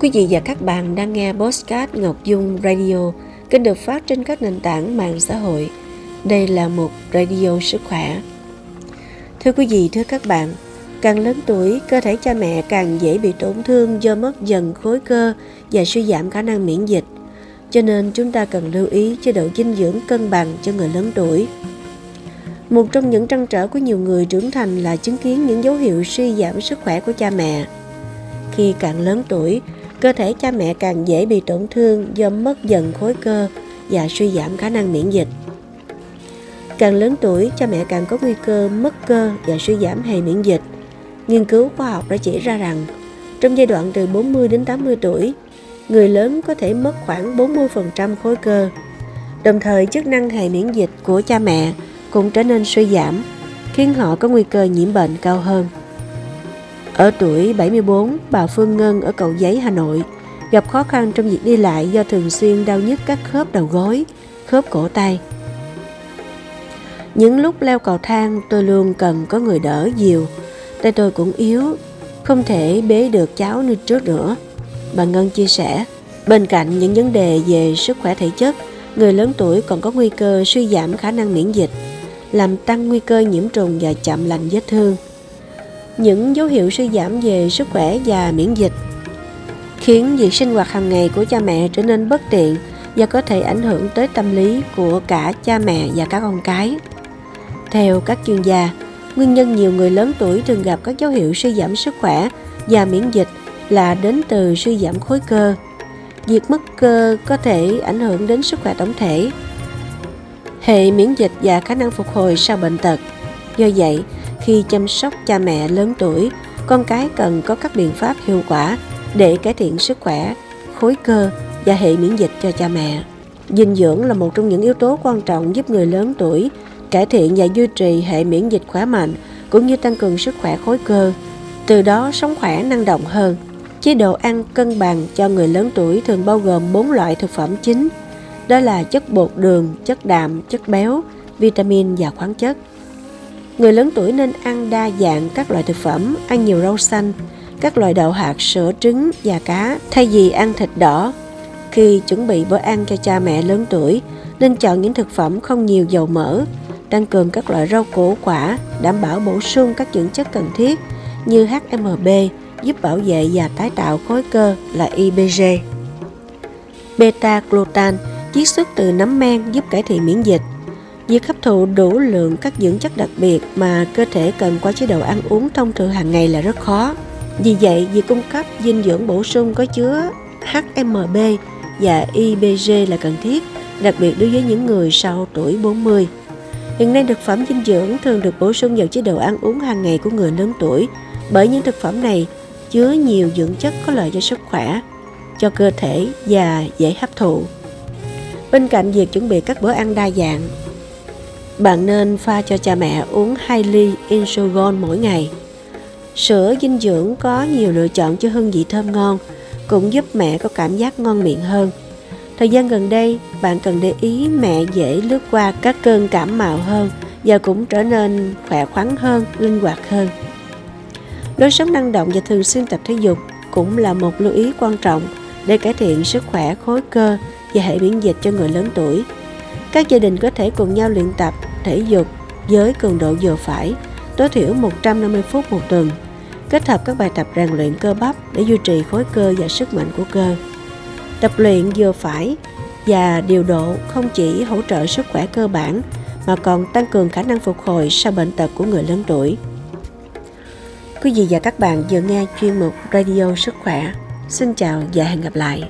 Quý vị và các bạn đang nghe Postcard Ngọc Dung Radio, kênh được phát trên các nền tảng mạng xã hội. Đây là một radio sức khỏe. Thưa quý vị, thưa các bạn, càng lớn tuổi, cơ thể cha mẹ càng dễ bị tổn thương do mất dần khối cơ và suy giảm khả năng miễn dịch. Cho nên chúng ta cần lưu ý chế độ dinh dưỡng cân bằng cho người lớn tuổi. Một trong những trăn trở của nhiều người trưởng thành là chứng kiến những dấu hiệu suy giảm sức khỏe của cha mẹ. Khi càng lớn tuổi, cơ thể cha mẹ càng dễ bị tổn thương do mất dần khối cơ và suy giảm khả năng miễn dịch. Càng lớn tuổi, cha mẹ càng có nguy cơ mất cơ và suy giảm hệ miễn dịch. Nghiên cứu khoa học đã chỉ ra rằng, trong giai đoạn từ 40 đến 80 tuổi, người lớn có thể mất khoảng 40% khối cơ. Đồng thời, chức năng hệ miễn dịch của cha mẹ cũng trở nên suy giảm, khiến họ có nguy cơ nhiễm bệnh cao hơn. Ở tuổi 74, bà Phương Ngân ở Cầu Giấy, Hà Nội gặp khó khăn trong việc đi lại do thường xuyên đau nhức các khớp đầu gối, khớp cổ tay. Những lúc leo cầu thang tôi luôn cần có người đỡ dìu, tay tôi cũng yếu, không thể bế được cháu như trước nữa. Bà Ngân chia sẻ, bên cạnh những vấn đề về sức khỏe thể chất, người lớn tuổi còn có nguy cơ suy giảm khả năng miễn dịch, làm tăng nguy cơ nhiễm trùng và chậm lành vết thương những dấu hiệu suy giảm về sức khỏe và miễn dịch khiến việc sinh hoạt hàng ngày của cha mẹ trở nên bất tiện và có thể ảnh hưởng tới tâm lý của cả cha mẹ và các con cái. Theo các chuyên gia, nguyên nhân nhiều người lớn tuổi thường gặp các dấu hiệu suy giảm sức khỏe và miễn dịch là đến từ suy giảm khối cơ. Việc mất cơ có thể ảnh hưởng đến sức khỏe tổng thể, hệ miễn dịch và khả năng phục hồi sau bệnh tật. Do vậy, khi chăm sóc cha mẹ lớn tuổi, con cái cần có các biện pháp hiệu quả để cải thiện sức khỏe, khối cơ và hệ miễn dịch cho cha mẹ. Dinh dưỡng là một trong những yếu tố quan trọng giúp người lớn tuổi cải thiện và duy trì hệ miễn dịch khỏe mạnh cũng như tăng cường sức khỏe khối cơ. Từ đó sống khỏe năng động hơn. Chế độ ăn cân bằng cho người lớn tuổi thường bao gồm 4 loại thực phẩm chính. Đó là chất bột đường, chất đạm, chất béo, vitamin và khoáng chất. Người lớn tuổi nên ăn đa dạng các loại thực phẩm, ăn nhiều rau xanh, các loại đậu hạt, sữa, trứng và cá thay vì ăn thịt đỏ. Khi chuẩn bị bữa ăn cho cha mẹ lớn tuổi, nên chọn những thực phẩm không nhiều dầu mỡ, tăng cường các loại rau củ quả, đảm bảo bổ sung các dưỡng chất cần thiết như HMB giúp bảo vệ và tái tạo khối cơ là IBG. Beta glucan chiết xuất từ nấm men giúp cải thiện miễn dịch, Việc hấp thụ đủ lượng các dưỡng chất đặc biệt mà cơ thể cần qua chế độ ăn uống thông thường hàng ngày là rất khó. Vì vậy, việc cung cấp dinh dưỡng bổ sung có chứa HMB và IBG là cần thiết, đặc biệt đối với những người sau tuổi 40. Hiện nay thực phẩm dinh dưỡng thường được bổ sung vào chế độ ăn uống hàng ngày của người lớn tuổi bởi những thực phẩm này chứa nhiều dưỡng chất có lợi cho sức khỏe, cho cơ thể và dễ hấp thụ. Bên cạnh việc chuẩn bị các bữa ăn đa dạng, bạn nên pha cho cha mẹ uống 2 ly Insugon mỗi ngày. Sữa dinh dưỡng có nhiều lựa chọn cho hương vị thơm ngon, cũng giúp mẹ có cảm giác ngon miệng hơn. Thời gian gần đây, bạn cần để ý mẹ dễ lướt qua các cơn cảm mạo hơn và cũng trở nên khỏe khoắn hơn, linh hoạt hơn. Lối sống năng động và thường xuyên tập thể dục cũng là một lưu ý quan trọng để cải thiện sức khỏe khối cơ và hệ miễn dịch cho người lớn tuổi. Các gia đình có thể cùng nhau luyện tập thể dục với cường độ vừa phải, tối thiểu 150 phút một tuần, kết hợp các bài tập rèn luyện cơ bắp để duy trì khối cơ và sức mạnh của cơ. Tập luyện vừa phải và điều độ không chỉ hỗ trợ sức khỏe cơ bản mà còn tăng cường khả năng phục hồi sau bệnh tật của người lớn tuổi. Quý vị và các bạn vừa nghe chuyên mục Radio Sức khỏe. Xin chào và hẹn gặp lại.